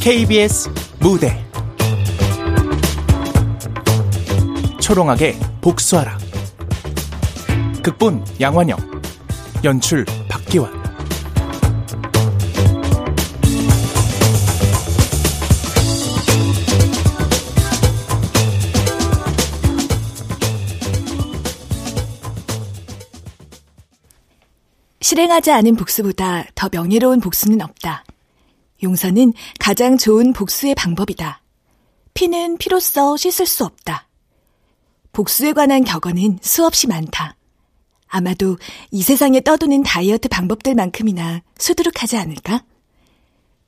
KBS 무대. 초롱하게 복수하라. 극본 양환영. 연출 실행하지 않은 복수보다 더 명예로운 복수는 없다. 용서는 가장 좋은 복수의 방법이다. 피는 피로써 씻을 수 없다. 복수에 관한 격언은 수없이 많다. 아마도 이 세상에 떠도는 다이어트 방법들만큼이나 수두룩하지 않을까?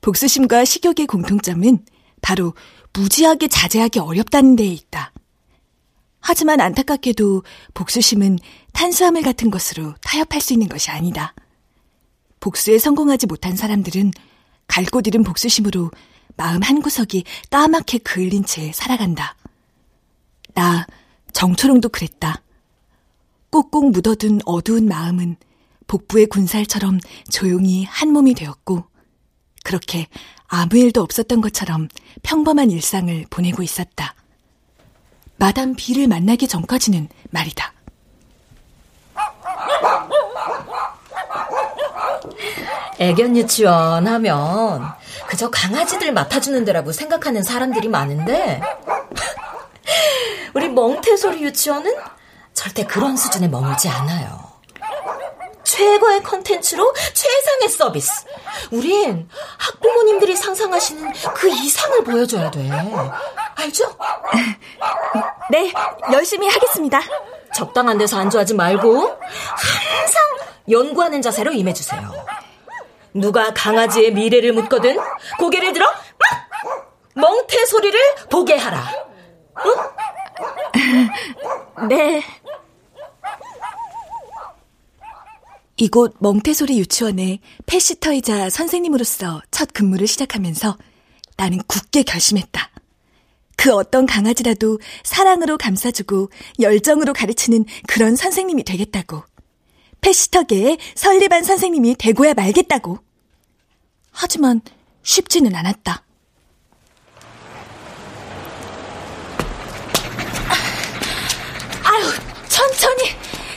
복수심과 식욕의 공통점은 바로 무지하게 자제하기 어렵다는 데에 있다. 하지만 안타깝게도 복수심은 탄수화물 같은 것으로 타협할 수 있는 것이 아니다. 복수에 성공하지 못한 사람들은 갈 곳 잃은 복수심으로 마음 한구석이 까맣게 그을린 채 살아간다. 나 정초롱도 그랬다. 꼭꼭 묻어둔 어두운 마음은 복부의 군살처럼 조용히 한 몸이 되었고 그렇게 아무 일도 없었던 것처럼 평범한 일상을 보내고 있었다. 마담 비를 만나기 전까지는 말이다. 애견 유치원 하면 그저 강아지들 맡아주는 데라고 생각하는 사람들이 많은데 우리 멍테소리 유치원은 절대 그런 수준에 머물지 않아요. 최고의 컨텐츠로 최상의 서비스. 우린 학부모님들이 상상하시는 그 이상을 보여줘야 돼. 알죠? 네, 열심히 하겠습니다. 적당한 데서 안주하지 말고 항상 연구하는 자세로 임해주세요. 누가 강아지의 미래를 묻거든 고개를 들어 막 멍태 소리를 보게 하라. 응? 네. 이곳 멍태소리 유치원의 패시터이자 선생님으로서 첫 근무를 시작하면서 나는 굳게 결심했다. 그 어떤 강아지라도 사랑으로 감싸주고 열정으로 가르치는 그런 선생님이 되겠다고. 패시터계의 설리반 선생님이 되고야 말겠다고. 하지만 쉽지는 않았다. 아유, 천천히,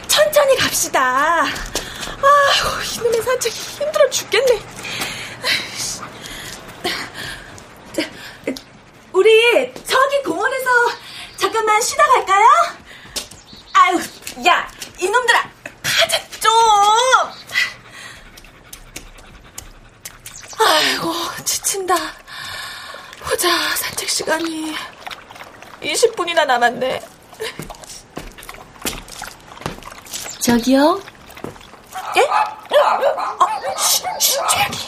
천천히 갑시다. 아휴, 이놈의 산책이 힘들어 죽겠네. 우리 저기 공원에서 잠깐만 쉬다 갈까요? 아유, 야, 이놈들아, 가자 좀. 아이고, 지친다. 보자, 산책 시간이 20분이나 남았네. 저기요? 예? 아, 쉬, 쉬, 조용히.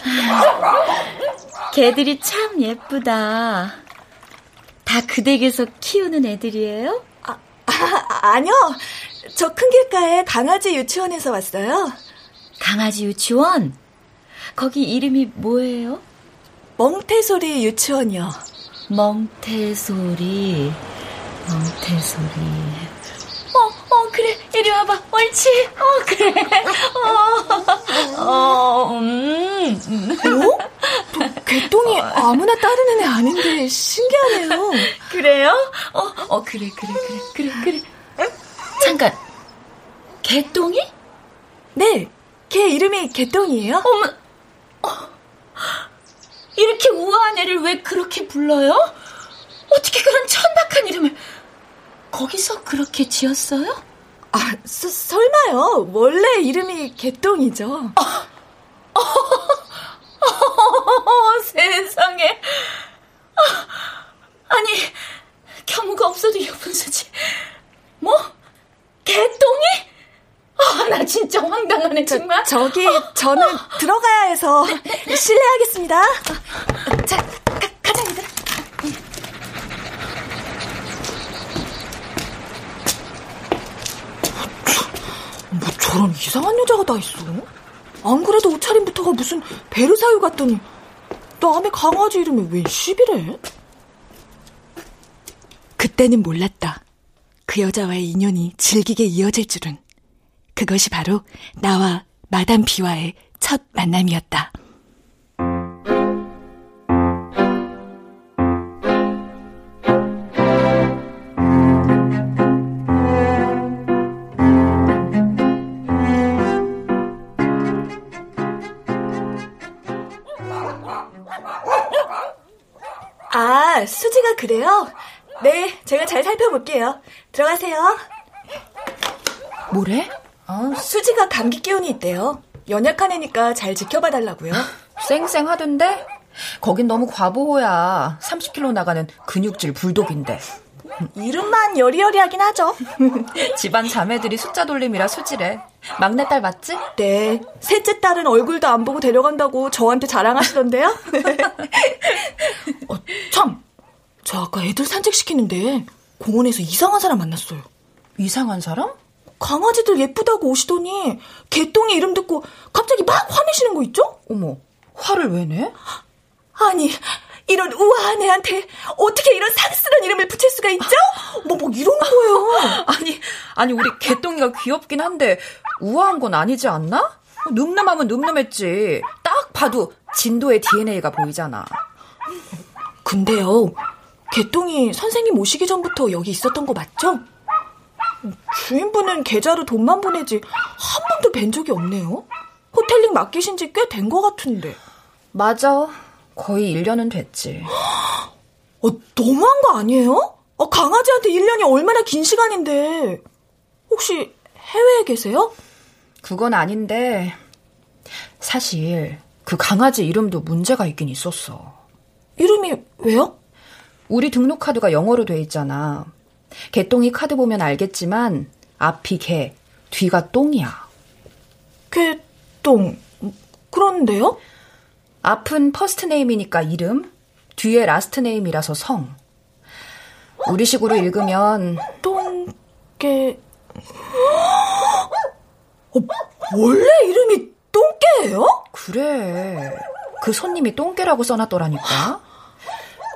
개들이 참 예쁘다. 다 그 댁에서 키우는 애들이에요? 아, 아 아니요. 저 큰 길가에 강아지 유치원에서 왔어요. 강아지 유치원? 거기 이름이 뭐예요? 멍태소리 유치원이요. 멍태소리, 멍태소리. 그래. 이리 와봐. 옳지. 어, 그래. 어, 어, 음. 어? 개똥이 아무나 따르는 애 아닌데 신기하네요. 그래요? 어, 어, 그래, 그래, 그래, 그래, 그래. 응? 잠깐. 개똥이? 네. 걔 이름이 개똥이에요. 어머, 어, 이렇게 우아한 애를 왜 그렇게 불러요? 어떻게 그런 천박한 이름을 거기서 그렇게 지었어요? 아, 서, 설마요. 원래 이름이 개똥이죠. 어, 어, 어, 세상에. 아니, 경우가 없어도 유분수지. 뭐? 개똥이? 아, 나 진짜 황당하네, 정말. 저, 기 저는 들어가야 해서 실례하겠습니다. 자, 얘들아. 뭐 저런 이상한 여자가 다 있어? 안 그래도 옷차림부터가 무슨 베르사유 같더니 남의 강아지 이름이 웬 시비래? 그때는 몰랐다. 그 여자와의 인연이 질기게 이어질 줄은. 그것이 바로 나와 마담 비와의 첫 만남이었다. 그래요? 네, 제가 잘 살펴볼게요. 들어가세요. 뭐래? 어, 수지가 감기 기운이 있대요. 연약한 애니까 잘 지켜봐 달라고요. 쌩쌩하던데? 거긴 너무 과보호야. 30kg 나가는 근육질 불독인데. 이름만 여리여리하긴 하죠. 집안 자매들이 숫자 돌림이라 수지래. 막내딸 맞지? 네. 셋째 딸은 얼굴도 안 보고 데려간다고 저한테 자랑하시던데요? 어, 참! 저 아까 애들 산책시키는데 공원에서 이상한 사람 만났어요. 이상한 사람? 강아지들 예쁘다고 오시더니 개똥이 이름 듣고 갑자기 막 화내시는 거 있죠? 어머, 화를 왜 내? 아니, 이런 우아한 애한테 어떻게 이런 상스런 이름을 붙일 수가 있죠? 뭐, 뭐, 이런 거예요. 아니, 아니, 우리 개똥이가 귀엽긴 한데, 우아한 건 아니지 않나? 늠름하면 늠름했지. 딱 봐도 진도의 DNA가 보이잖아. 근데요, 개똥이 선생님 오시기 전부터 여기 있었던 거 맞죠? 주인분은 계좌로 돈만 보내지 한 번도 뵌 적이 없네요. 호텔링 맡기신 지 꽤 된 것 같은데. 맞아. 거의 1년은 됐지. 어, 너무한 거 아니에요? 어, 강아지한테 1년이 얼마나 긴 시간인데. 혹시 해외에 계세요? 그건 아닌데, 사실 그 강아지 이름도 문제가 있긴 있었어. 이름이 왜요? 우리 등록 카드가 영어로 돼 있잖아. 개똥이 카드 보면 알겠지만 앞이 개, 뒤가 똥이야. 개똥. 그런데요? 앞은 first name이니까 이름, 뒤에 last name이라서 성. 우리식으로 읽으면 똥개. 어, 원래 이름이 똥개예요? 그래. 그 손님이 똥개라고 써놨더라니까.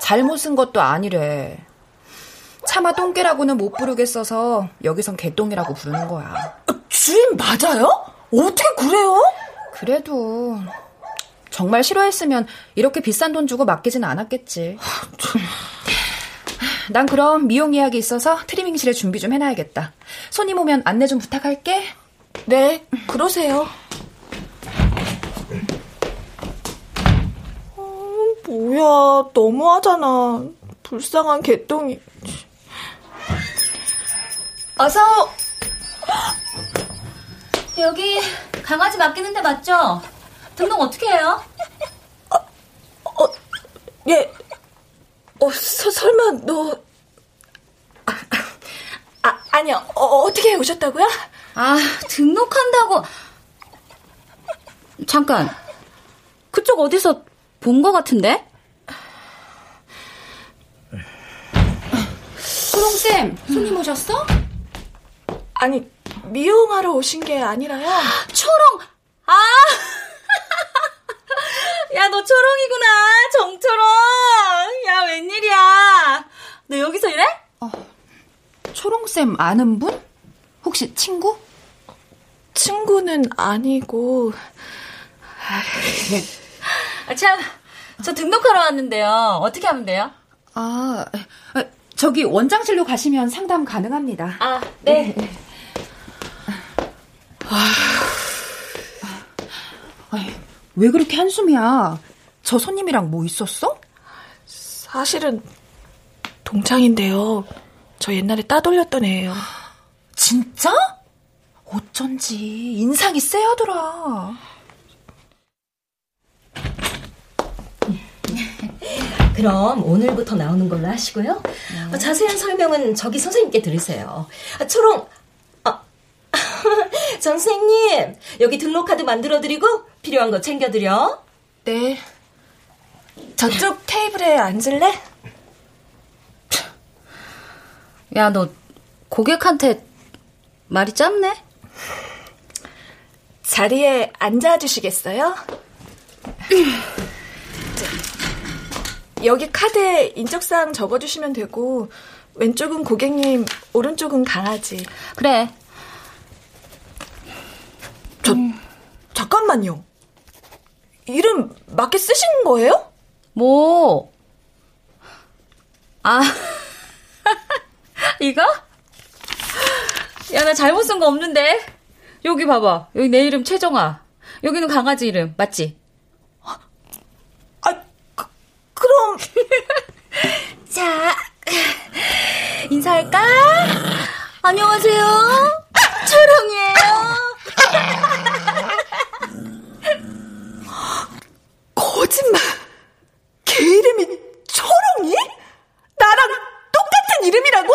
잘못 쓴 것도 아니래. 차마 똥개라고는 못 부르겠어서 여기선 개똥이라고 부르는 거야. 주인 맞아요? 어떻게 그래요? 그래도 정말 싫어했으면 이렇게 비싼 돈 주고 맡기진 않았겠지. 난 그럼 미용 예약이 있어서 트리밍실에 준비 좀 해놔야겠다. 손님 오면 안내 좀 부탁할게. 네, 그러세요. 어, 뭐야, 너무하잖아. 불쌍한 개똥이. 어서 여기 강아지 맡기는데 맞죠? 등록 어떻게 해요? 어, 예. 어, 서, 설마 너 아, 아 아니요. 어, 어떻게 오셨다고요? 아, 등록한다고. 잠깐. 그쪽 어디서 본 것 같은데? 초롱쌤, 손님 오셨어? 아니, 미용하러 오신 게 아니라요. 초롱! 아! 야, 너 초롱이구나. 정초롱. 야, 웬일이야. 너 여기서 일해? 어, 초롱쌤 아는 분? 혹시 친구? 친구는 아니고. 아, 참. 저 등록하러 왔는데요. 어떻게 하면 돼요? 아, 저기 원장실로 가시면 상담 가능합니다. 아, 네. 네. 아이, 왜 그렇게 한숨이야? 저 손님이랑 뭐 있었어? 사실은 동창인데요. 저 옛날에 따돌렸던 애예요. 진짜? 어쩐지 인상이 쎄하더라. 그럼 오늘부터 나오는 걸로 하시고요. 네. 자세한 설명은 저기 선생님께 들으세요. 아, 초롱, 아, 선생님 여기 등록카드 만들어드리고 필요한 거 챙겨드려. 네. 저쪽 테이블에 앉을래? 야, 너 고객한테 말이 짧네? 자리에 앉아주시겠어요? 여기 카드에 인적사항 적어주시면 되고 왼쪽은 고객님, 오른쪽은 강아지. 그래. 저, 음. 잠깐만요. 이름 맞게 쓰신 거예요? 뭐? 아, 이거? 야, 나 잘못 쓴 거 없는데? 여기 봐봐. 여기 내 이름 최정아. 여기는 강아지 이름, 맞지? 아, 그, 그럼. 자, 인사할까? 안녕하세요. 초롱이에요. 거짓말. 걔 이름이 초롱이? 나랑 똑같은 이름이라고?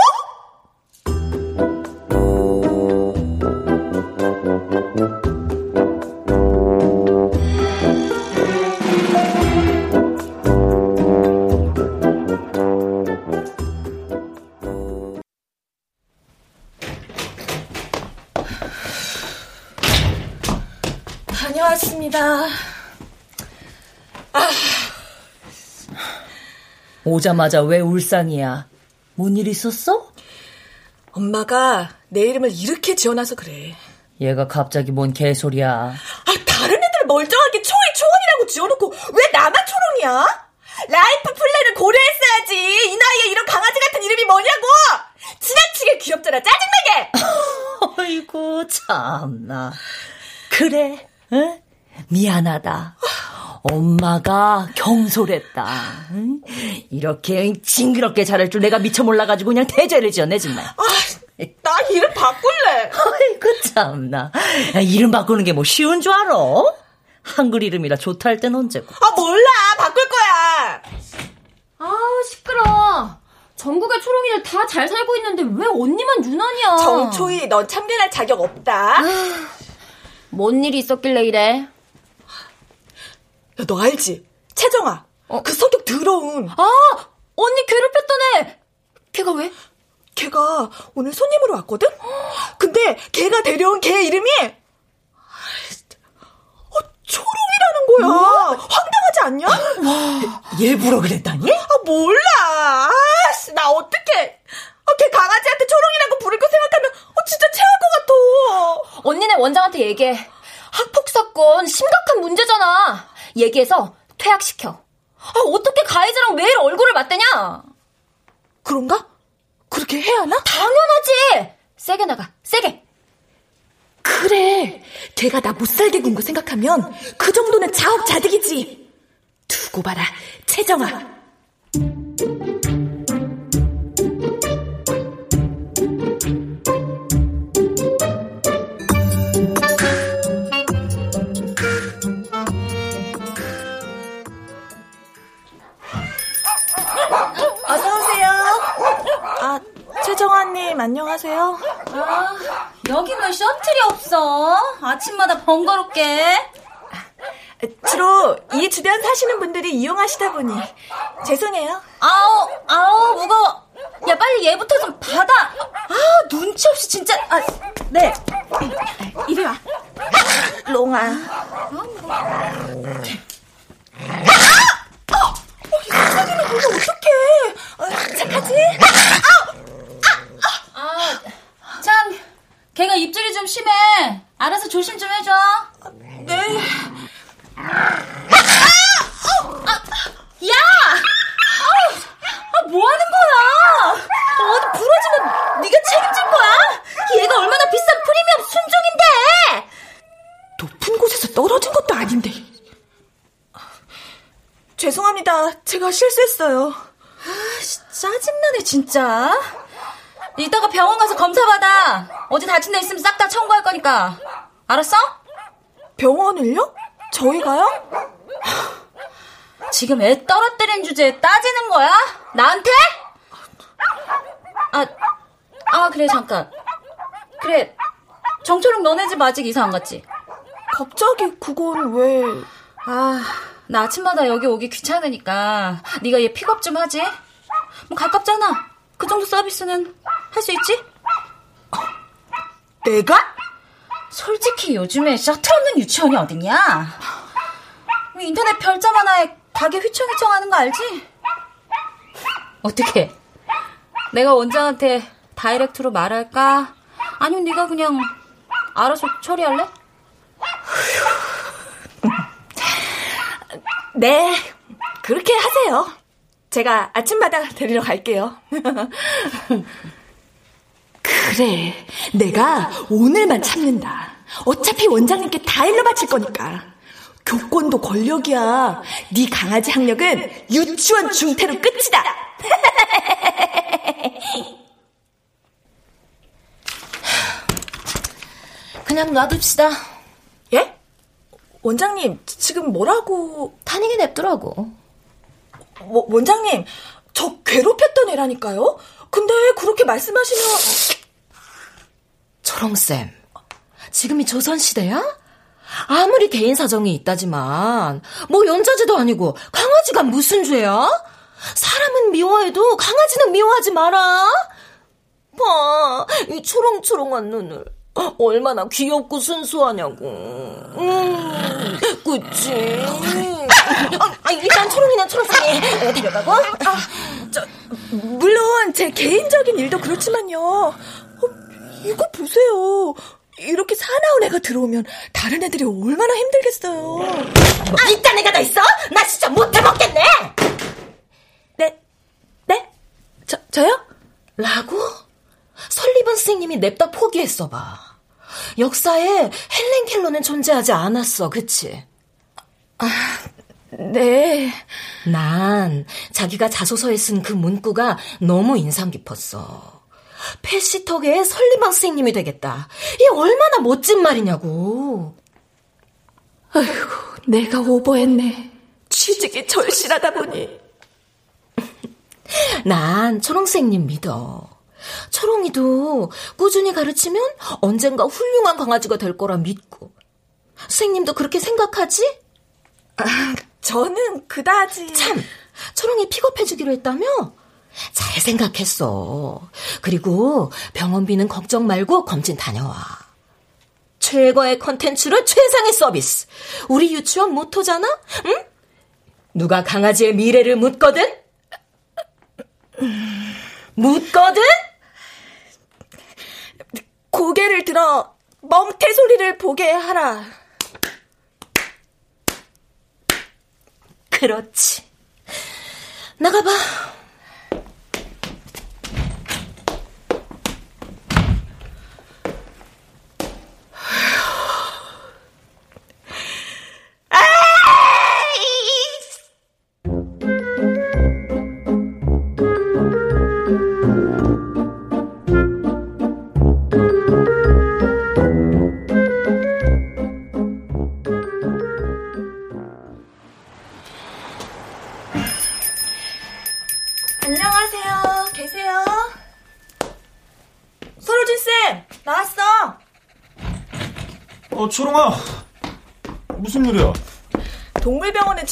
오자마자 왜 울상이야? 뭔 일 있었어? 엄마가 내 이름을 이렇게 지어놔서 그래. 얘가 갑자기 뭔 개소리야. 아, 다른 애들 멀쩡하게 초이 초원이라고 지어놓고 왜 나만 초롱이야? life plan을 고려했어야지. 이 나이에 이런 강아지 같은 이름이 뭐냐고! 지나치게 귀엽잖아. 짜증나게! 어이구, 참나. 그래, 응? 미안하다. 엄마가 경솔했다. 응? 이렇게 징그럽게 자랄 줄 내가 미처 몰라가지고 그냥 대죄를 지었네, 정말. 아, 나 이름 바꿀래. 아이고, 참나. 야, 이름 바꾸는 게 뭐 쉬운 줄 알아? 한글 이름이라 좋다 할 땐 언제고. 아, 몰라. 바꿀 거야. 아, 시끄러. 전국의 초롱이들 다 잘 살고 있는데 왜 언니만 유난이야? 정초희, 넌 참견할 자격 없다. 뭔 일이 있었길래 이래? 야, 너 알지? 채정아. 어? 그 성격 더러운. 아! 언니 괴롭혔던 애! 걔가 왜? 걔가 오늘 손님으로 왔거든? 근데 걔가 데려온 걔 이름이 어, 초롱이라는 거야. 뭐? 황당하지 않냐? 와, 일부러 그랬다니? 아, 몰라. 아, 나 어떡해. 어, 걔 강아지한테 초롱이라고 부를 거 생각하면 어, 진짜 체할 것 같아. 언니네 원장한테 얘기해. 학폭 사건 심각한 문제잖아. 얘기해서 퇴학시켜. 아, 어떻게 가해자랑 매일 얼굴을 맞대냐? 그런가? 그렇게 해야 하나? 당연하지! 세게 나가, 세게! 그래. 걔가 나 못 살게 군 거 생각하면 그 정도는 자업자득이지. 두고 봐라, 채정아. 안녕하세요. 아, 여기는 셔틀이 없어. 아침마다 번거롭게. 주로 이 주변 사시는 분들이 이용하시다 보니 죄송해요. 아우, 아우, 무거워. 야, 빨리 얘부터 좀 받아. 아, 눈치 없이 진짜. 아, 네. 이리 와. 롱아. 아! 어, 이거 사진을 보면 어떡해. 어, 착하지? 아! 참, 걔가 입질이 좀 심해. 알아서 조심 좀 해줘. 네. 아! 어, 아, 야! 아, 뭐 하는 거야? 어디 부러지면 네가 책임질 거야? 얘가 얼마나 비싼 프리미엄 순종인데! 높은 곳에서 떨어진 것도 아닌데. 죄송합니다. 제가 실수했어요. 아, 짜증나네, 진짜. 이따가 병원 가서 검사 받아. 어디 다친 데 있으면 싹 다 청구할 거니까. 알았어? 병원을요? 저희가요? 지금 애 떨어뜨린 주제에 따지는 거야? 나한테? 아, 아, 그래, 잠깐. 그래, 정초롱 너네 집 아직 이사 안 갔지? 갑자기 그건 왜... 아, 나 아침마다 여기 오기 귀찮으니까 네가 얘 픽업 좀 하지? 뭐 가깝잖아. 그 정도 서비스는 할 수 있지? 내가? 솔직히 요즘에 셔틀 없는 유치원이 어딨냐? 인터넷 별점 하나에 가게 휘청휘청 하는 거 알지? 어떻게? 내가 원장한테 다이렉트로 말할까? 아니면 네가 그냥 알아서 처리할래? 네, 그렇게 하세요. 제가 아침마다 데리러 갈게요. 그래, 내가 오늘만 참는다. 어차피 원장님께 다 일러 바칠 거니까. 교권도 권력이야. 네 강아지 학력은 유치원 중퇴로 끝이다. 그냥 놔둡시다. 예? 원장님, 지금 뭐라고... 타닝이 냅두라고. 뭐, 원장님, 저 괴롭혔던 애라니까요? 근데 그렇게 말씀하시면... 초롱쌤, 지금이 조선시대야? 아무리 개인 사정이 있다지만, 뭐 연자제도 아니고, 강아지가 무슨 죄야? 사람은 미워해도 강아지는 미워하지 마라. 봐, 이 초롱초롱한 눈을. 얼마나 귀엽고 순수하냐고. 음, 그치. 아, 일단 초롱이는 초롱쌤이 데려가고. 아, 저, 물론 제 개인적인 일도 그렇지만요. 어, 이거 보세요. 이렇게 사나운 애가 들어오면 다른 애들이 얼마나 힘들겠어요. 뭐, 이딴 애가 다 있어? 나 진짜 못해 먹겠네! 네? 네? 저, 저요? 라고? 설리번 선생님이 냅다 포기했어 봐. 역사에 헬렌 켈러는 존재하지 않았어, 그치? 아, 네. 난 자기가 자소서에 쓴 그 문구가 너무 인상 깊었어. 패시턱의 설리방 선생님이 되겠다. 이 얼마나 멋진 말이냐고. 아이고, 내가 오버했네. 취직이 절실하다 보니. 난 초롱생님 믿어. 초롱이도 꾸준히 가르치면 언젠가 훌륭한 강아지가 될 거라 믿고. 선생님도 그렇게 생각하지? 아, 저는 그다지. 참, 초롱이 픽업해주기로 했다며? 잘 생각했어. 그리고 병원비는 걱정 말고 검진 다녀와. 최고의 컨텐츠로 최상의 서비스. 우리 유치원 모토잖아? 응? 누가 강아지의 미래를 묻거든? 묻거든? 고개를 들어 멍태 소리를 보게 하라. 그렇지. 나가봐.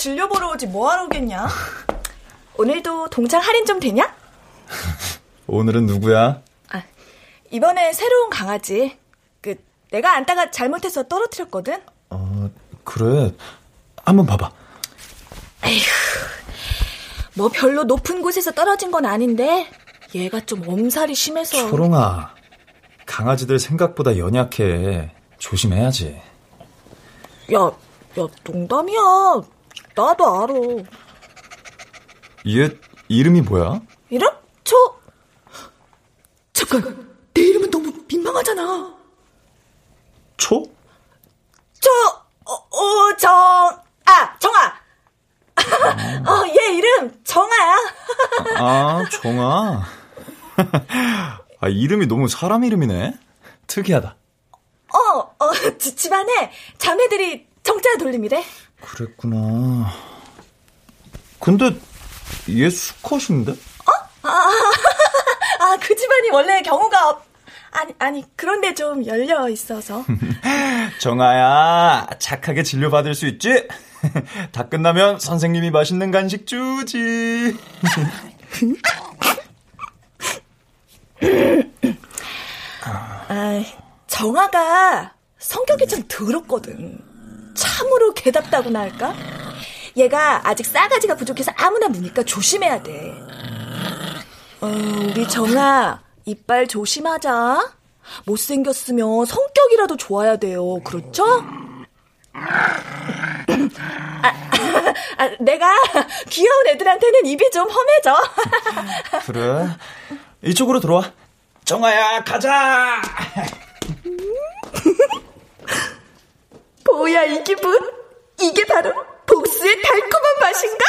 진료 보러 오지 뭐하러 오겠냐? 오늘도 동창 할인 좀 되냐? 오늘은 누구야? 아, 이번에 새로운 강아지. 그, 내가 안다가 잘못해서 떨어뜨렸거든? 어, 그래. 한번 봐봐. 에휴, 뭐 별로 높은 곳에서 떨어진 건 아닌데, 얘가 좀 엄살이 심해서. 초롱아. 강아지들 생각보다 연약해. 조심해야지. 야, 야, 농담이야. 나도 알아. 얘 이름이 뭐야? 이름? 초. 잠깐, 내 이름은 너무 민망하잖아. 초? 초, 어, 어 정, 아, 정아. 어, 얘 이름 정아야. 아, 정아. 아, 이름이 너무 사람 이름이네. 특이하다. 어, 어, 지, 집안에 자매들이 정자 돌림이래. 그랬구나. 근데 얘 수컷인데? 어? 아, 아, 그 집안이 원래 경우가 없, 아니, 아니, 그런데 좀 열려 있어서. 정아야, 착하게 진료 받을 수 있지? 다 끝나면 선생님이 맛있는 간식 주지. 아, 정아가 성격이 좀 더럽거든. 참으로 개답다고나 할까? 얘가 아직 싸가지가 부족해서 아무나 무니까 조심해야 돼. 어, 우리 정아, 이빨 조심하자. 못생겼으면 성격이라도 좋아야 돼요. 그렇죠? 아, 아, 내가 귀여운 애들한테는 입이 좀 험해져. 그래? 이쪽으로 들어와. 정아야, 가자! 뭐야, 이 기분? 이게 바로 복수의 달콤한 맛인가?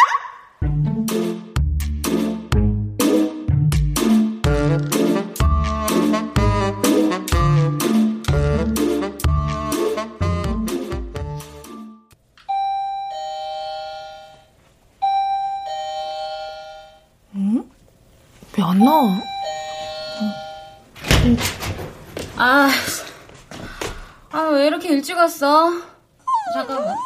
왜안 나와? 아, 아, 왜 이렇게 일찍 왔어? 잠깐만.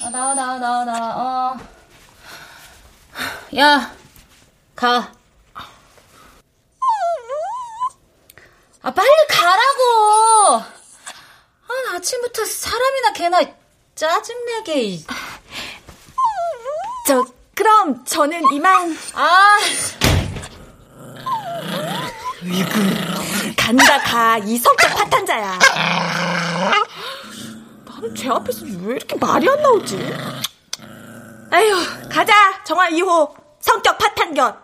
아, 나와, 나와, 나와, 나와, 어. 야, 가. 아, 빨리 가라고! 아, 아침부터 사람이나 개나 짜증내게. 저, 그럼 저는 이만. 아! 간다, 가. 이 성격 파탄자야. 나는 제 앞에서 왜 이렇게 말이 안 나오지? 아휴, 가자. 정화 2호. 성격 파탄견.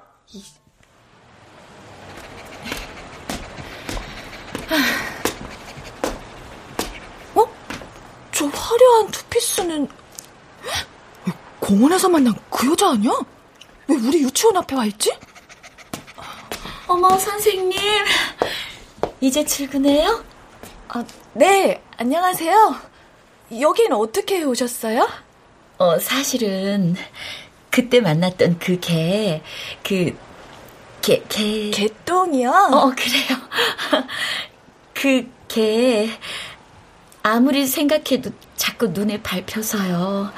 어? 저 화려한 투피스는 공원에서 만난 그 여자 아니야? 왜 우리 유치원 앞에 와 있지? 어머, 선생님. 이제 출근해요? 아, 네, 안녕하세요. 여긴 어떻게 오셨어요? 어, 사실은 그때 만났던 그 개, 그 개, 개. 개똥이요? 어, 그래요. 그 개, 아무리 생각해도 자꾸 눈에 밟혀서요.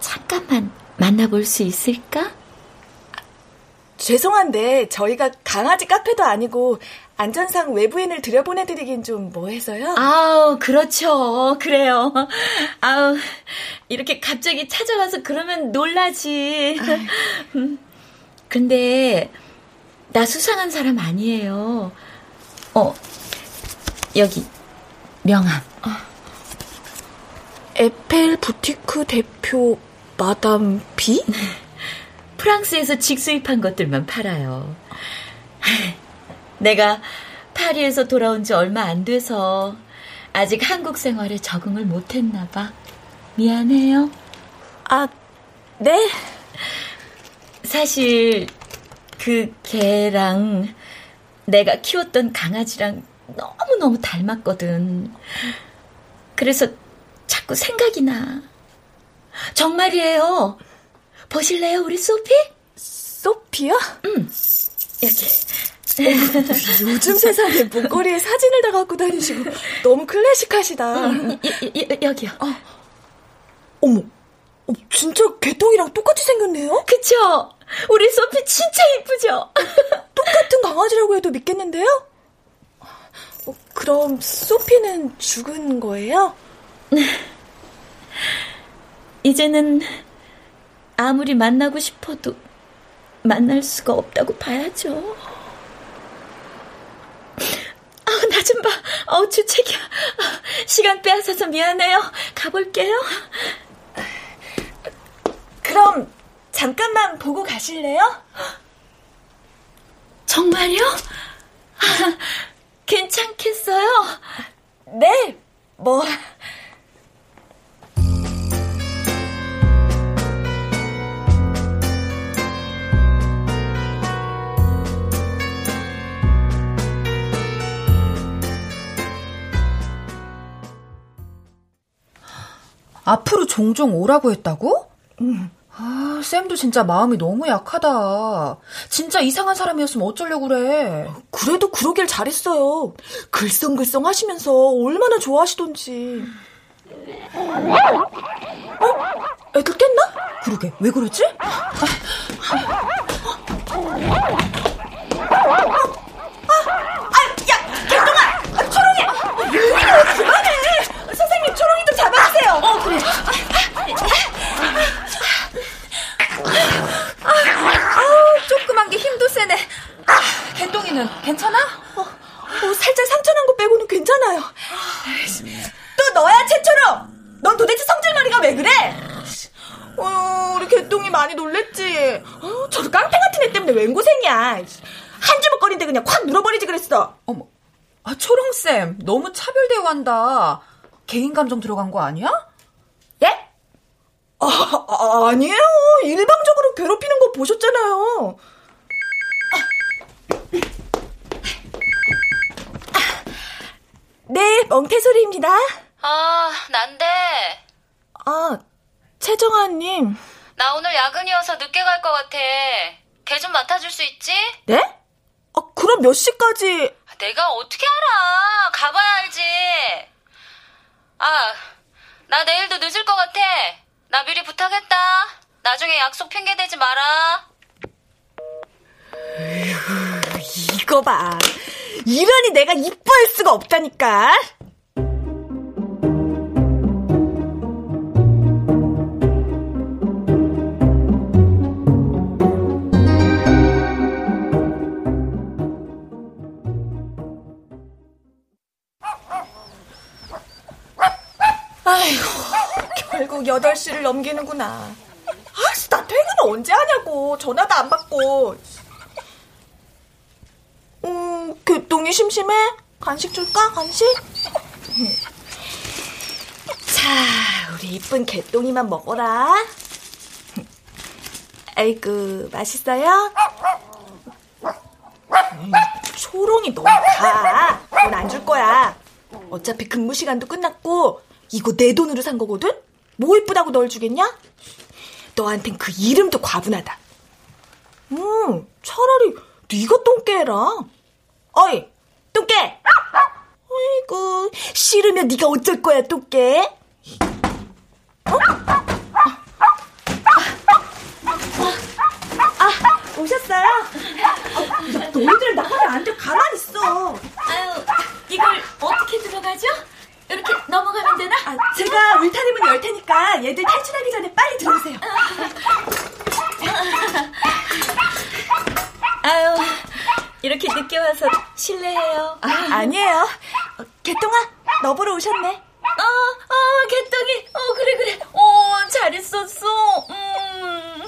잠깐만 만나볼 수 있을까? 죄송한데 저희가 강아지 카페도 아니고 안전상 외부인을 들여보내드리긴 좀 뭐해서요. 아우 그렇죠 그래요. 아우 이렇게 갑자기 찾아와서 그러면 놀라지. 음, 근데 나 수상한 사람 아니에요. 어 여기 명함. 에펠 부티크 대표 마담 비? 프랑스에서 직수입한 것들만 팔아요. 내가 파리에서 돌아온 지 얼마 안 돼서 아직 한국 생활에 적응을 못했나 봐. 미안해요. 아, 네. 사실 그 개랑 내가 키웠던 강아지랑 너무너무 닮았거든. 그래서 자꾸 생각이 나. 정말이에요. 보실래요, 우리 소피? 소피요? 응. 여기. 요즘 세상에 목걸이에 사진을 다 갖고 다니시고 너무 클래식하시다. 응, 여, 여, 여기요. 어. 어머, 어, 진짜 개똥이랑 똑같이 생겼네요? 그쵸? 우리 소피 진짜 이쁘죠? 똑같은 강아지라고 해도 믿겠는데요? 어, 그럼 소피는 죽은 거예요? 이제는 아무리 만나고 싶어도 만날 수가 없다고 봐야죠. 아, 나좀 봐. 어우, 주책이야. 시간 빼앗아서 미안해요. 가볼게요. 그럼 잠깐만 보고 가실래요? 정말요? 아, 괜찮겠어요? 네, 뭐. 앞으로 종종 오라고 했다고? 응. 아, 쌤도 진짜 마음이 너무 약하다. 진짜 이상한 사람이었으면 어쩌려고 그래. 그래도 그러길 잘했어요. 글썽글썽 하시면서 얼마나 좋아하시던지. 어? 애들 깼나? 그러게, 왜 그러지? 아, 아, 야, 개똥아! 아, 초롱이! 왜 이래, 그만해! 선생님, 초롱이도 잡아주세요! 어, 그래. 아우, 잖아요 또 너야, 최초로! 넌 도대체 성질머리가 왜 그래? 어, 우리 개똥이 많이 놀랬지. 어, 저도 깡패 같은 애 때문에 웬고생이야. 한 주먹거리인데 그냥 확 물어버리지 그랬어. 어머, 아, 초롱 쌤, 너무 차별 대우한다. 개인 감정 들어간 거 아니야? 예? 아, 아, 아니에요. 일방적으로 괴롭히는 거 보셨잖아요. 네, 멍태소리입니다. 아, 난데. 아, 최정아님. 나 오늘 야근이어서 늦게 갈 것 같아. 개좀 맡아줄 수 있지? 네? 아, 그럼 몇 시까지? 내가 어떻게 알아? 가봐야 알지. 아, 나 내일도 늦을 것 같아. 나 미리 부탁했다. 나중에 약속 핑계 대지 마라. 이거 봐. 이러니 내가 이뻐할 수가 없다니까. 8시를 넘기는구나. 아씨, 나 퇴근 언제 하냐고. 전화도 안 받고. 음, 개똥이 심심해? 간식 줄까? 간식? 자, 우리 이쁜 개똥이만 먹어라. 아이고, 맛있어요? 에이, 초롱이 너무 가. 넌 안 줄 거야. 어차피 근무 시간도 끝났고, 이거 내 돈으로 산 거거든? 뭐 이쁘다고 널 주겠냐? 너한텐 그 이름도 과분하다. 음, 차라리 네가 똥개라. 어이, 똥개. 아이고, 싫으면 네가 어쩔 거야, 똥개. 어? 아, 오셨어요? 아, 너희들 나가면 안 돼. 가만히 있어. 아유, 이걸 어떻게 들어가죠? 이렇게 넘어가면 되나? 아, 제가 울타리 문 열 테니까 얘들 탈출하기 전에 빨리 들어오세요. 아유, 이렇게 늦게 와서 실례해요. 아, 아니에요. 어, 개똥아, 너 보러 오셨네. 어, 어, 개떡이, 어, 그래, 그래. 어, 잘 있었어. 음.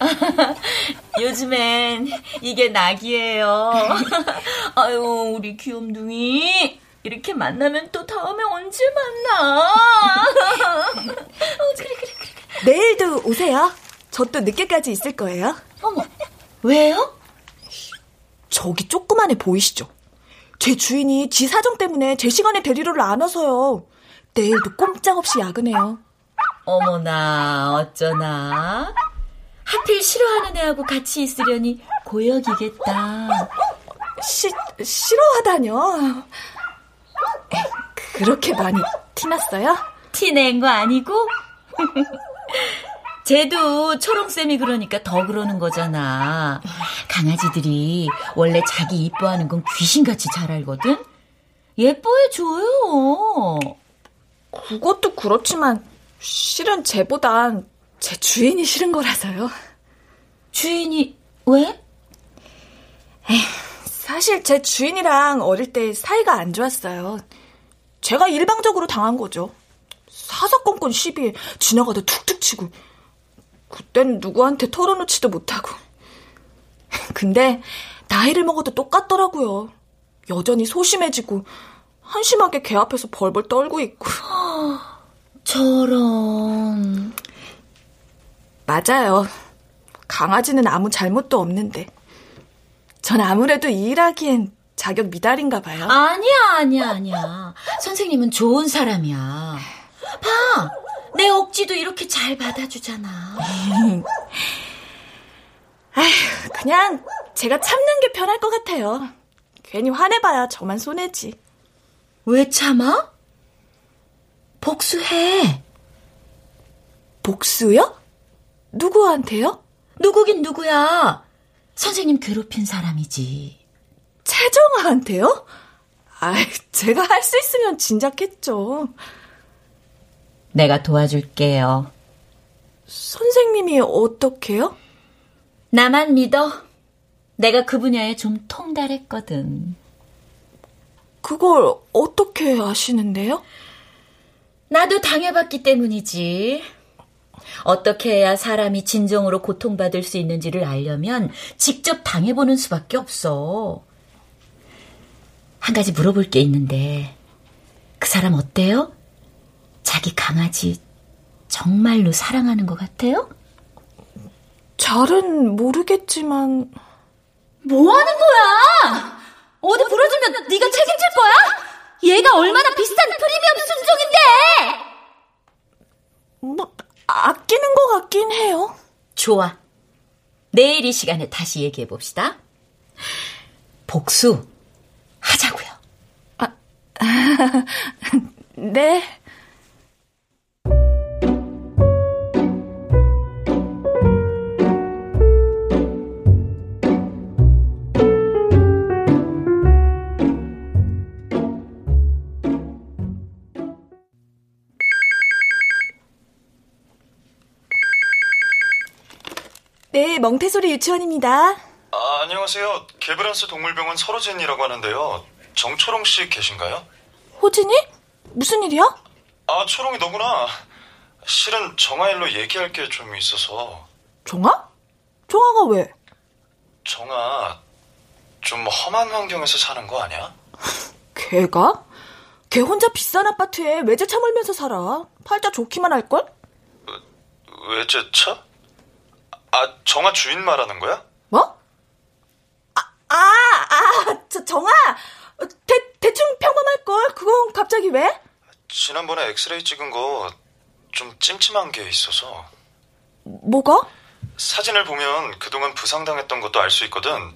요즘엔 이게 낙이에요. 아유, 우리 귀염둥이. 이렇게 만나면 또 다음에 언제 만나? 어, 그래, 그래, 그래. 내일도 오세요. 저 또 늦게까지 있을 거예요. 어머, 왜요? 저기 조그만 애 보이시죠? 제 주인이 지 사정 때문에 제 시간에 데리러를 안 와서요. 내일도 꼼짝없이 야근해요. 어머나, 어쩌나. 하필 싫어하는 애하고 같이 있으려니 고역이겠다. 시, 싫어하다뇨. 그렇게 많이 티났어요? 티낸 거 아니고? 쟤도 초롱쌤이 그러니까 더 그러는 거잖아. 강아지들이 원래 자기 이뻐하는 건 귀신같이 잘 알거든? 예뻐해줘요. 그것도 그렇지만 실은 쟤보단 제 주인이 싫은 거라서요. 주인이 왜? 에이, 사실 제 주인이랑 어릴 때 사이가 안 좋았어요. 제가 일방적으로 당한 거죠. 사사건건 시비에 지나가다 툭툭 치고 그땐 누구한테 털어놓지도 못하고. 근데 나이를 먹어도 똑같더라고요. 여전히 소심해지고 한심하게 개 앞에서 벌벌 떨고 있고. 저런. 맞아요. 강아지는 아무 잘못도 없는데. 전 아무래도 일하기엔 자격 미달인가 봐요. 아니야, 아니야, 아니야. 선생님은 좋은 사람이야. 봐! 내 억지도 이렇게 잘 받아주잖아. 아휴, 그냥 제가 참는 게 편할 것 같아요. 괜히 화내봐야 저만 손해지. 왜 참아? 복수해. 복수요? 누구한테요? 누구긴 누구야. 선생님 괴롭힌 사람이지. 최정아한테요? 아, 제가 할 수 있으면 진작 했죠. 내가 도와줄게요. 선생님이 어떻게요? 나만 믿어. 내가 그 분야에 좀 통달했거든. 그걸 어떻게 아시는데요? 나도 당해봤기 때문이지. 어떻게 해야 사람이 진정으로 고통받을 수 있는지를 알려면 직접 당해보는 수밖에 없어. 한 가지 물어볼 게 있는데, 그 사람 어때요? 자기 강아지 정말로 사랑하는 것 같아요? 잘은 모르겠지만 뭐 하는 거야? 어디 부러지면 네가 책임질 거야? 얘가 얼마나 비싼 프리미엄 순종인데! 뭐 아끼는 것 같긴 해요. 좋아. 내일 이 시간에 다시 얘기해 봅시다. 복수 하자고요. 네. 네, 멍태소리 유치원입니다. 아, 안녕하세요. 개브란스 동물병원 서로진이라고 하는데요. 정초롱 씨 계신가요? 호진이? 무슨 일이야? 아, 초롱이 너구나. 실은 정아일로 얘기할 게 좀 있어서. 정아? 정아가 왜? 정아, 좀 험한 환경에서 사는 거 아니야? 걔가? 걔 혼자 비싼 아파트에 외제차 몰면서 살아. 팔자 좋기만 할걸? 외제차? 아, 정아 주인 말하는 거야? 뭐? 아, 아, 아, 저, 정아! 대, 대충 평범할걸? 그건 갑자기 왜? 지난번에 엑스레이 찍은 거 좀 찜찜한 게 있어서. 뭐가? 사진을 보면 그동안 부상당했던 것도 알 수 있거든.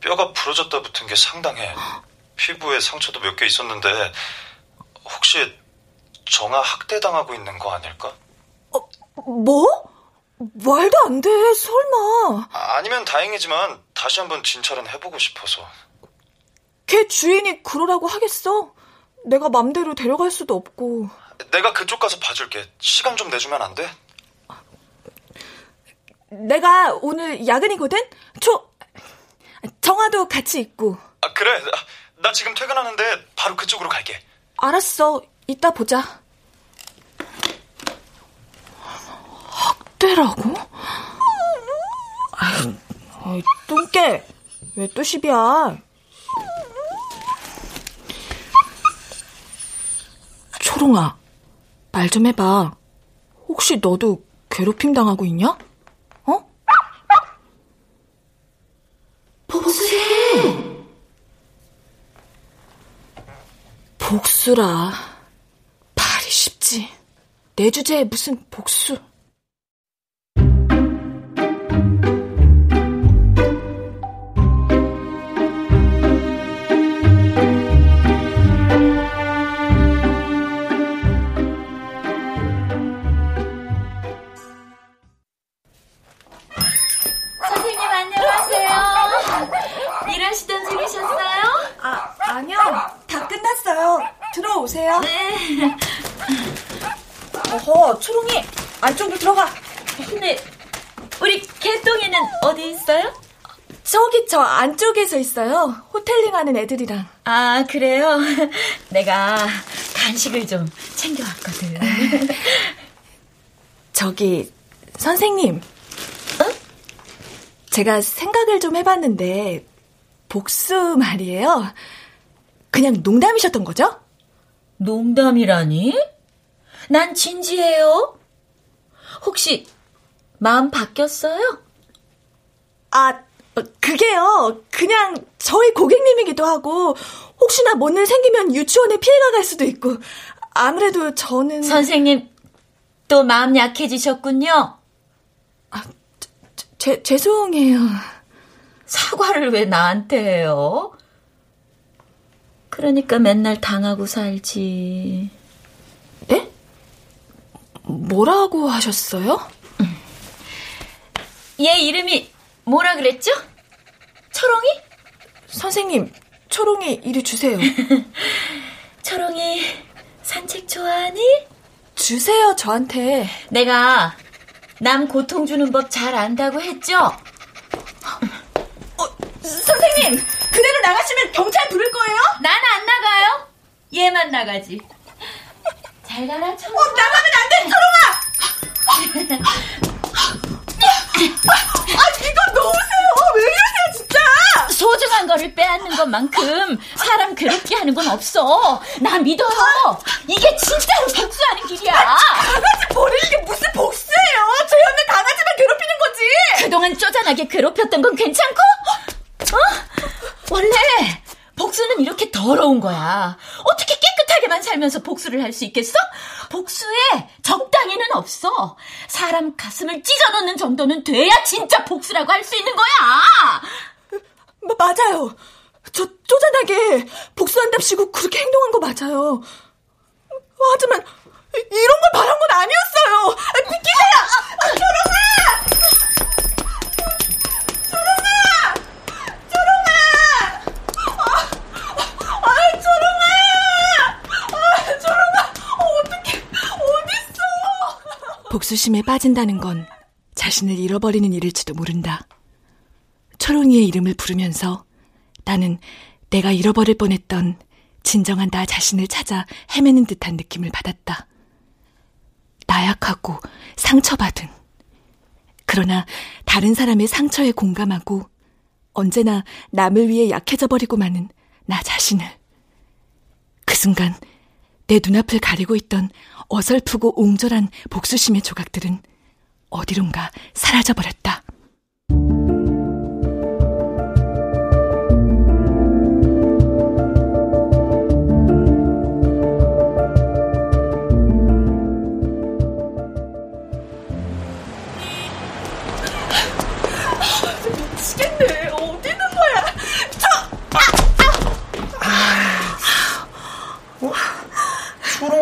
뼈가 부러졌다 붙은 게 상당해. 피부에 상처도 몇 개 있었는데 혹시 정아 학대당하고 있는 거 아닐까? 뭐? 말도 안 돼, 설마. 아, 아니면 다행이지만 다시 한번 진찰은 해보고 싶어서. 걔 주인이 그러라고 하겠어? 내가 맘대로 데려갈 수도 없고. 내가 그쪽 가서 봐줄게. 시간 좀 내주면 안 돼? 내가 오늘 야근이거든? 초, 정아도 같이 있고. 아, 그래. 나, 나 지금 퇴근하는데 바로 그쪽으로 갈게. 알았어. 이따 보자. 학대라고? 아이, 아이, 똥개. 왜 또 시비야? 초롱아, 말 좀 해봐. 혹시 너도 괴롭힘 당하고 있냐? 어? 복수해! 복수라. 말이 쉽지. 내 주제에 무슨 복수. 안쪽에서 있어요. 호텔링 하는 애들이랑. 아 그래요? 내가 간식을 좀 챙겨왔거든. 저기, 선생님. 어? 제가 생각을 좀 해봤는데, 복수 말이에요. 그냥 농담이셨던 거죠? 농담이라니? 난 진지해요. 혹시 마음 바뀌었어요? 아, 어, 그게요. 그냥 저희 고객님이기도 하고, 혹시나 뭔 일 생기면 유치원에 피해가 갈 수도 있고, 아무래도 저는. 선생님 또 마음 약해지셨군요. 제, 죄송해요. 사과를 왜 나한테 해요? 그러니까 맨날 당하고 살지. 네? 뭐라고 하셨어요? 얘 이름이 뭐라 그랬죠? 초롱이? 선생님, 초롱이 이리 주세요. 초롱이 산책 좋아하니? 주세요, 저한테. 내가 남 고통 주는 법 잘 안다고 했죠? 선생님, 그대로 나가시면 경찰 부를 거예요? 나는 안 나가요. 얘만 나가지. 잘 가라, 초롱아. 어, 나가면 안 돼, 초롱아! 아, 이거 놓으세요! 왜 이러세요, 진짜! 소중한 거를 빼앗는 것만큼 사람 괴롭게 하는 건 없어. 나 믿어요. 이게 진짜로 복수하는 길이야. 강아지 버리는 게 무슨 복수예요? 저희 언니 강아지만 괴롭히는 거지! 그동안 쪼잔하게 괴롭혔던 건 괜찮고? 어? 원래 복수는 이렇게 더러운 거야. 어떻게 깨 끗하게만 살면서 복수를 할 수 있겠어? 복수에 적당히는 없어. 사람 가슴을 찢어놓는 정도는 돼야 진짜 복수라고 할 수 있는 거야. 마, 맞아요. 저 쪼잔하게 복수한답시고 그렇게 행동한 거 맞아요. 하지만 이런 걸 바란 건 아니었어요. 비키세요! 초롱 복수심에 빠진다는 건 자신을 잃어버리는 일일지도 모른다. 초롱이의 이름을 부르면서 나는 내가 잃어버릴 뻔했던 진정한 나 자신을 찾아 헤매는 듯한 느낌을 받았다. 나약하고 상처받은. 그러나 다른 사람의 상처에 공감하고 언제나 남을 위해 약해져 버리고 마는 나 자신을. 그 순간 내 눈앞을 가리고 있던 어설프고 옹졸한 복수심의 조각들은 어디론가 사라져버렸다.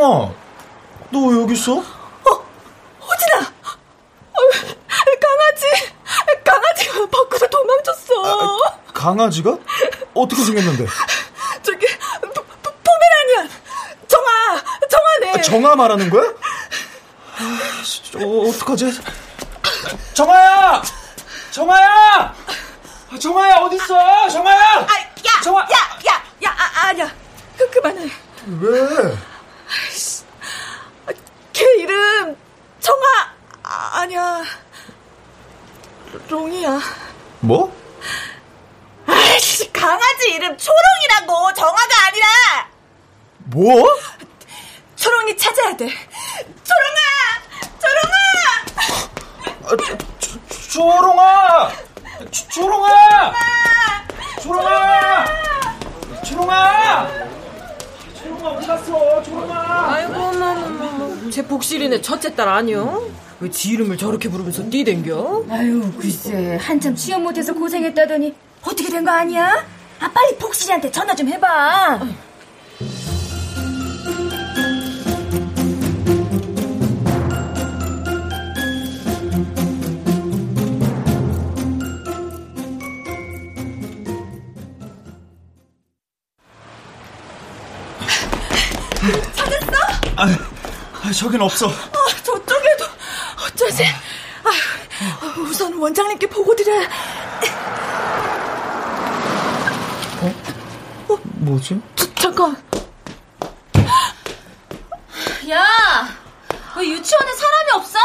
초롱아, 너 왜 여기 있어? 호진아! 어, 강아지! 강아지가 밖으로 도망쳤어. 강아지가? 어떻게 생겼는데? 저기, 포, 포, 포메라니안! 정아! 정아네! 아, 정아 말하는 거야? 아, 저, 어, 어떡하지? 정아야! 정아야! 아, 정아야, 어딨어? 정아야! 아, 야! 정아! 야! 야! 야! 아, 아니야. 그, 그만해. 왜? 걔 이름, 정아! 아, 아니야. 롱이야. 뭐? 아이씨, 강아지 이름 초롱이라고! 정아가 아니라! 뭐? 초롱이 찾아야 돼. 초롱아! 초롱아! 아, 조롱아! 조, 조롱아! 조롱아! 조롱아! 조롱아 어디 갔어? 조롱아! 아이고. 제 복실이네 첫째 딸 아니요? 왜 지 이름을 저렇게 부르면서 뛰댕겨? 아유, 글쎄. 한참 취업 못해서 고생했다더니 어떻게 된 거 아니야? 아, 빨리 복실이한테 전화 좀 해봐. 아, 아, 저긴 없어. 아, 어쩌지? 아, 우선 원장님께 보고 드려야. 뭐지? 저, 잠깐. 야, 왜 유치원에 사람이 없어?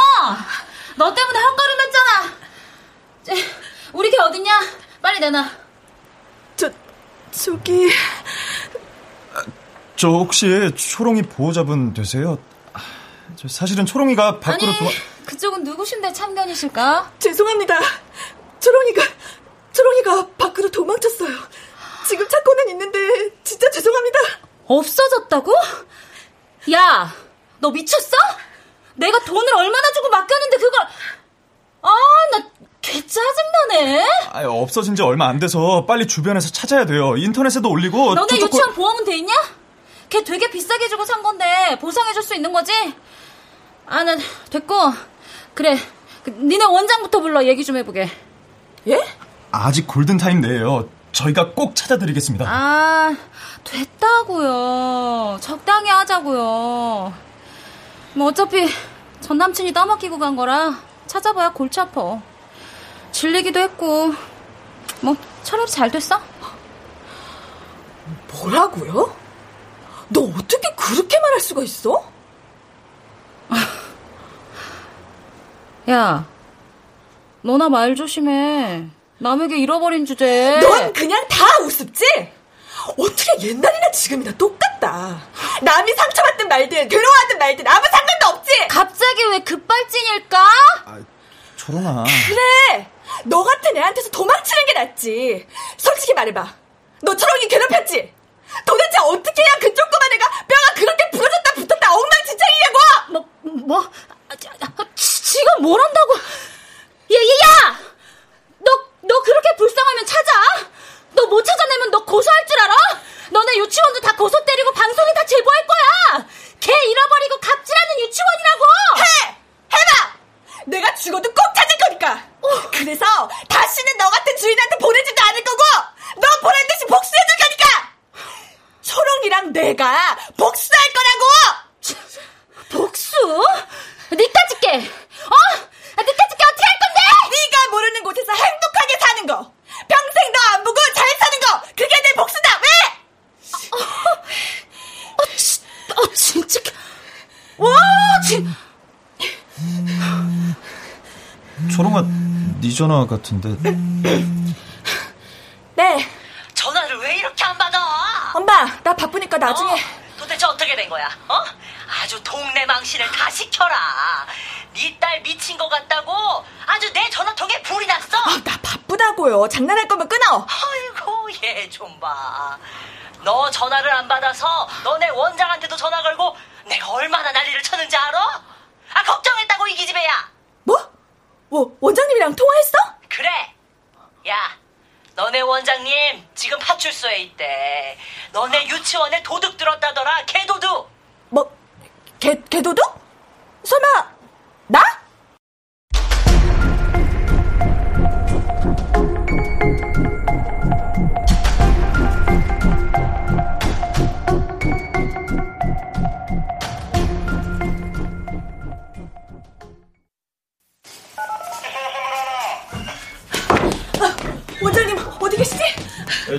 너 때문에 헛걸음 했잖아. 쟤, 우리 걔 어딨냐? 빨리 내놔. 저 저기 저 혹시 초롱이 보호자분 되세요? 아, 저 사실은 초롱이가 밖으로 아니, 도와... 그쪽은 누구신데 참견이실까? 죄송합니다. 초롱이가 초롱이가 밖으로 도망쳤어요. 지금 찾고는 있는데 진짜 죄송합니다. 없어졌다고? 야, 너 미쳤어? 내가 돈을 얼마나 주고 맡겼는데 그걸 아, 나 개 짜증나네. 아, 없어진 지 얼마 안 돼서 빨리 주변에서 찾아야 돼요. 인터넷에도 올리고 너네 톡톡- 유치원 보험은 돼 있냐? 걔 되게 비싸게 주고 산 건데 보상해 줄 수 있는 거지? 아, 나 됐고 그래. 그, 니네 원장부터 불러 얘기 좀 해보게. 예? 아직 골든타임 내에요. 저희가 꼭 찾아드리겠습니다. 아, 됐다고요. 적당히 하자고요. 뭐 어차피 전 남친이 떠맡기고 간 거라 찾아봐야 골치 아파. 질리기도 했고 뭐 차라리 잘 됐어. 뭐라고요? 너 어떻게 그렇게 말할 수가 있어? 야, 너나 말 조심해. 남에게 잃어버린 주제. 넌 그냥 다 우습지? 어떻게 옛날이나 지금이나 똑같다. 남이 상처받든 말든 괴로워하든 말든 아무 상관도 없지. 갑자기 왜 급발진일까? 아, 초롱아. 그래. 너 같은 애한테서 도망치는 게 낫지. 솔직히 말해봐. 너 초롱이 괴롭혔지? 도대체 어떻게 해야 그쪽 꼬마 애가 뼈가 그렇게 부러졌다 붙었다 엉망진창이냐고! 뭐, 뭐, 아, 아, 지, 가 뭘 한다고. 야, 야, 야! 너, 너 그렇게 불쌍하면 찾아. 너 못 찾아내면 너 고소할 줄 알아? 너네 유치원도 다 고소 때리고 방송에 다 제보할 거야. 걔 잃어버리고 갑질하는 유치원이라고. 해! 해봐! 내가 죽어도 꼭 찾을 거니까! 그래서 다시는 너 같은 주인한테 보내지도 않을 거고 너 보낸 듯이 복수해줄 거니까! 초롱이랑 내가 복수할 거라고! 복수? 니까짓 게. 어? 니까짓 게 어떻게 할 건데? 네가 모르는 곳에서 행복하게 사는 거! 평생 너 안 보고 잘 사는 거! 그게 내 복수다! 왜? 어, 지, 어 진짜. 와, 진. 초롱아, 네 전화 같은데. 네. 전화를 왜 이렇게 안 받아? 엄마, 나 바쁘니까 나중에. 어? 도대체 어떻게 된 거야? 어? 아주 동네 망신을 다 시켜라. 네 딸 미친 것 같다고 아주 내 전화통에 불이 났어. 아, 나 바쁘다고요. 장난할 거면 끊어. 아이고 얘 좀 봐. 너 전화를 안 받아서 너네 원장한테도 전화 걸고 내가 얼마나 난리를 쳤는지 알아? 아 걱정했다고 이 기집애야. 뭐? 뭐, 원장님이랑 통화했어? 원장님 지금 파출소에 있대. 너네 유치원에 도둑 들었다더라. 개도둑. 뭐, 개, 개도둑? 설마, 나?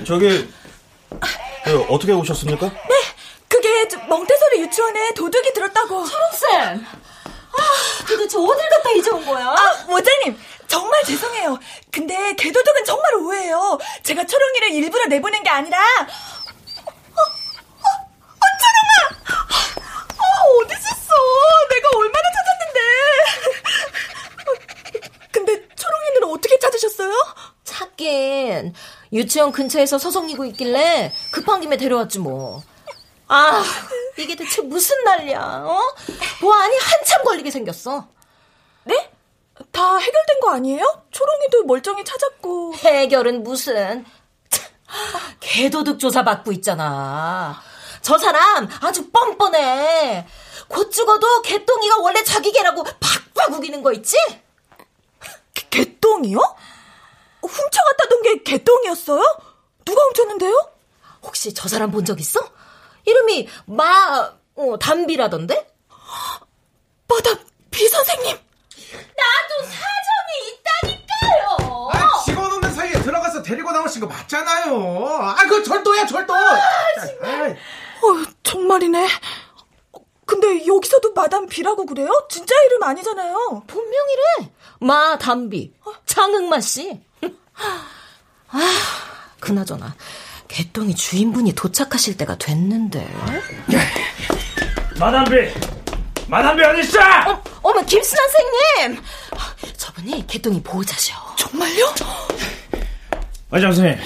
저기, 그, 어떻게 오셨습니까? 네, 그게 저 멍태소리 유치원에 도둑이 들었다고. 쌤, 아, 도대체 어딜 갔다 이제 온 거야? 아, 원장님, 정말 죄송해요. 근데 개도둑은 정말 오해예요. 제가 초롱이를 일부러 내보낸 게 아니라. 어, 어, 어, 초롱아! 어, 어디 있었어? 내가 얼마나 찾았는데. 근데 초롱이는 어떻게 찾으셨어요? 찾긴 유치원 근처에서 서성이고 있길래 급한 김에 데려왔지 뭐. 아, 이게 대체 무슨 난리야? 어? 보안이 한참 걸리게 생겼어. 네? 다 해결된 거 아니에요? 초롱이도 멀쩡히 찾았고. 해결은 무슨? 참, 개도둑 조사 받고 있잖아. 저 사람 아주 뻔뻔해. 곧 죽어도 개똥이가 원래 자기 개라고 팍팍 우기는 거 있지? 개, 개똥이요? 훔쳐갔다 던 게 개똥이었어요? 누가 훔쳤는데요? 혹시 저 사람 본 적 있어? 이름이 마, 어, 담비라던데? 마담 비 선생님. 나도 사정이 있다니까요. 아, 집어넣는 사이에 들어가서 데리고 나오신 거 맞잖아요. 아, 그거 절도야, 절도. 아, 어, 정말이네. 어, 근데 여기서도 마담 비라고 그래요? 진짜 이름 아니잖아요. 분명이래. 마 담비. 장흥마 씨. 아, 그나저나 개똥이 주인분이 도착하실 때가 됐는데. 마담비! 마담비 어딨어? 어, 어머 김수 선생님. 저분이 개똥이 보호자셔. 정말요? 원장 선생님,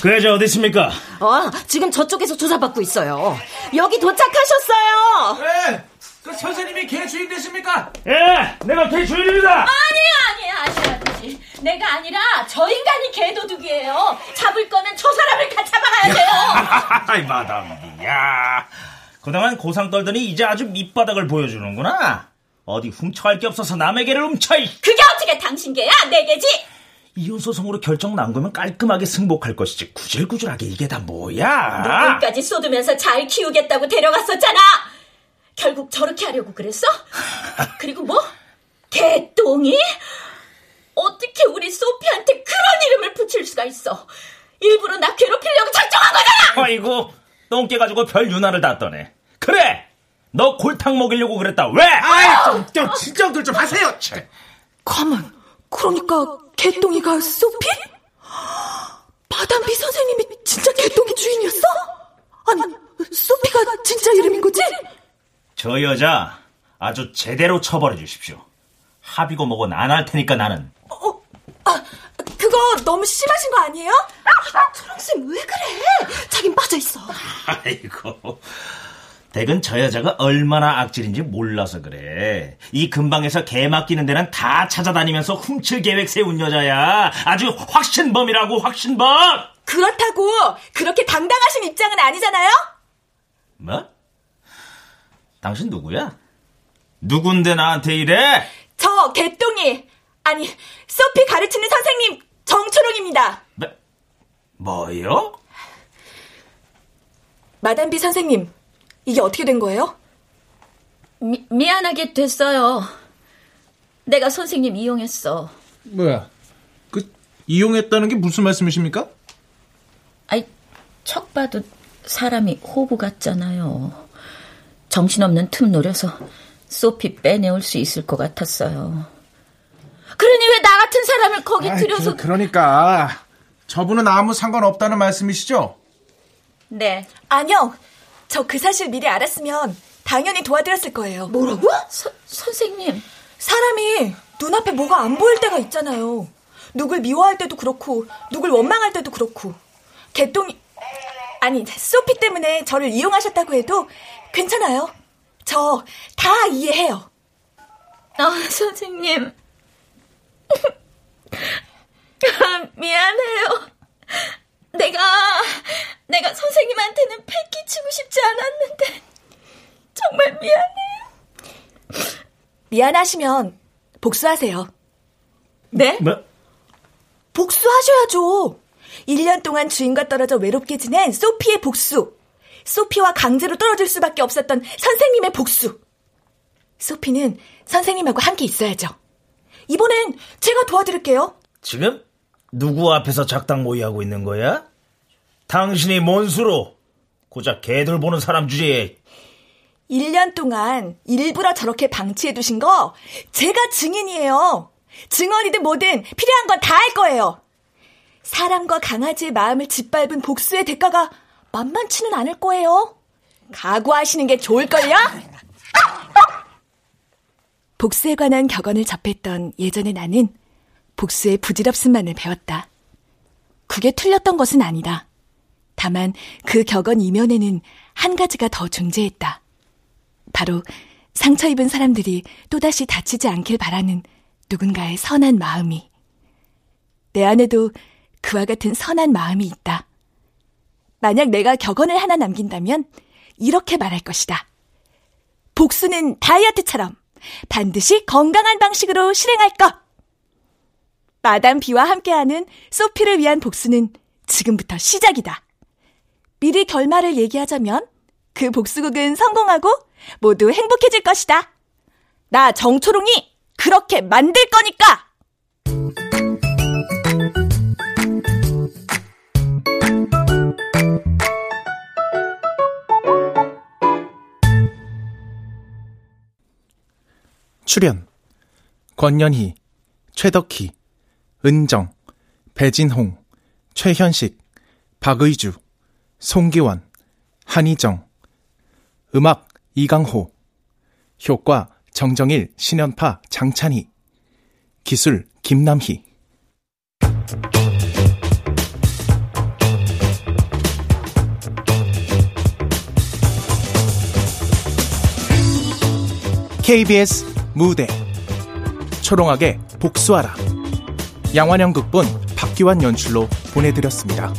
그 여자 어디 있습니까? 어, 지금 저쪽에서 조사받고 있어요. 여기 도착하셨어요. 네, 그 선생님이 개 주인 되십니까? 예, 내가 걔 주인입니다. 아니, 아니, 아시아저씨. 내가 아니라 저 인간이 개 도둑이에요. 잡을 거면 저 사람을 같이 잡아가야 돼요. 아이 마담비, 야, 그동안 고상 떨더니 이제 아주 밑바닥을 보여주는구나. 어디 훔쳐갈 게 없어서 남의 개를 훔쳐. 이. 그게 어떻게 당신 개야? 내 개지? 이혼 소송으로 결정 난 거면 깔끔하게 승복할 것이지 구질구질하게 이게 다 뭐야? 눈까지 쏟으면서 잘 키우겠다고 데려갔었잖아. 결국 저렇게 하려고 그랬어? 그리고 뭐? 개똥이? 어떻게 우리 소피한테 그런 이름을 붙일 수가 있어? 일부러 나 괴롭히려고 작정한 거잖아! 아이고, 똥개 가지고 별 유난을 다 떠네. 그래! 너 골탕 먹이려고 그랬다. 왜? 아이, 좀, 좀, 진정들 좀 하세요. 가만, 그러니까 개똥이가 소피? 바담비 선생님이 진짜 개똥이 주인이었어? 아니, 소피가 진짜 이름인 거지? 저 여자 아주 제대로 처벌해 주십시오. 합의고 뭐고 안 할 테니까 나는. 어, 아, 그거 너무 심하신 거 아니에요? 초롱쌤 왜 그래? 자긴 빠져 있어. 아이고. 댁은 저 여자가 얼마나 악질인지 몰라서 그래. 이 근방에서 개 맡기는 데는 다 찾아다니면서 훔칠 계획 세운 여자야. 아주 확신범이라고 확신범! 그렇다고 그렇게 당당하신 입장은 아니잖아요? 뭐? 당신 누구야? 누군데 나한테 이래? 저 개똥이 아니 소피 가르치는 선생님 정초롱입니다. 뭐, 뭐요? 마담비 선생님 이게 어떻게 된 거예요? 미, 미안하게 됐어요. 내가 선생님 이용했어. 뭐야? 그 이용했다는 게 무슨 말씀이십니까? 아이, 척 봐도 사람이 호구 같잖아요. 정신없는 틈 노려서 소피 빼내올 수 있을 것 같았어요. 그러니 왜 나 같은 사람을 거기 아이, 들여서... 그, 그러니까 저분은 아무 상관없다는 말씀이시죠? 네. 아니요. 저 그 사실 미리 알았으면 당연히 도와드렸을 거예요. 뭐라고? 서, 선생님. 사람이 눈앞에 뭐가 안 보일 때가 있잖아요. 누굴 미워할 때도 그렇고, 누굴 원망할 때도 그렇고. 개똥이, 아니, 소피 때문에 저를 이용하셨다고 해도 괜찮아요. 저 다 이해해요. 아, 선생님. 아, 미안해요. 내가, 내가 선생님한테는 패 끼치고 싶지 않았는데, 정말 미안해요. 미안하시면 복수하세요. 네? 뭐? 복수하셔야죠. 1년 동안 주인과 떨어져 외롭게 지낸 소피의 복수. 소피와 강제로 떨어질 수밖에 없었던 선생님의 복수. 소피는 선생님하고 함께 있어야죠. 이번엔 제가 도와드릴게요. 지금 누구 앞에서 작당 모의하고 있는 거야? 당신이 뭔 수로 고작 개들 보는 사람 주제에 1년 동안 일부러 저렇게 방치해 두신 거 제가 증인이에요. 증언이든 뭐든 필요한 건 다 할 거예요. 사람과 강아지의 마음을 짓밟은 복수의 대가가 만만치는 않을 거예요. 각오하시는 게 좋을걸요? 복수에 관한 격언을 접했던 예전의 나는 복수의 부질없음만을 배웠다. 그게 틀렸던 것은 아니다. 다만 그 격언 이면에는 한 가지가 더 존재했다. 바로 상처 입은 사람들이 또다시 다치지 않길 바라는 누군가의 선한 마음이. 내 안에도 그와 같은 선한 마음이 있다. 만약 내가 격언을 하나 남긴다면 이렇게 말할 것이다. 복수는 다이어트처럼 반드시 건강한 방식으로 실행할 것. 마담 비와 함께하는 소피를 위한 복수는 지금부터 시작이다. 미리 결말을 얘기하자면 그 복수극은 성공하고 모두 행복해질 것이다. 나 정초롱이 그렇게 만들 거니까! 출연 권연희, 최덕희, 은정, 배진홍, 최현식, 박의주, 송기원, 한희정. 음악 이강호. 효과 정정일, 신연파, 장찬희. 기술 김남희. KBS 무대. 초롱하게 복수하라 양환영 극본 박기환 연출로 보내드렸습니다.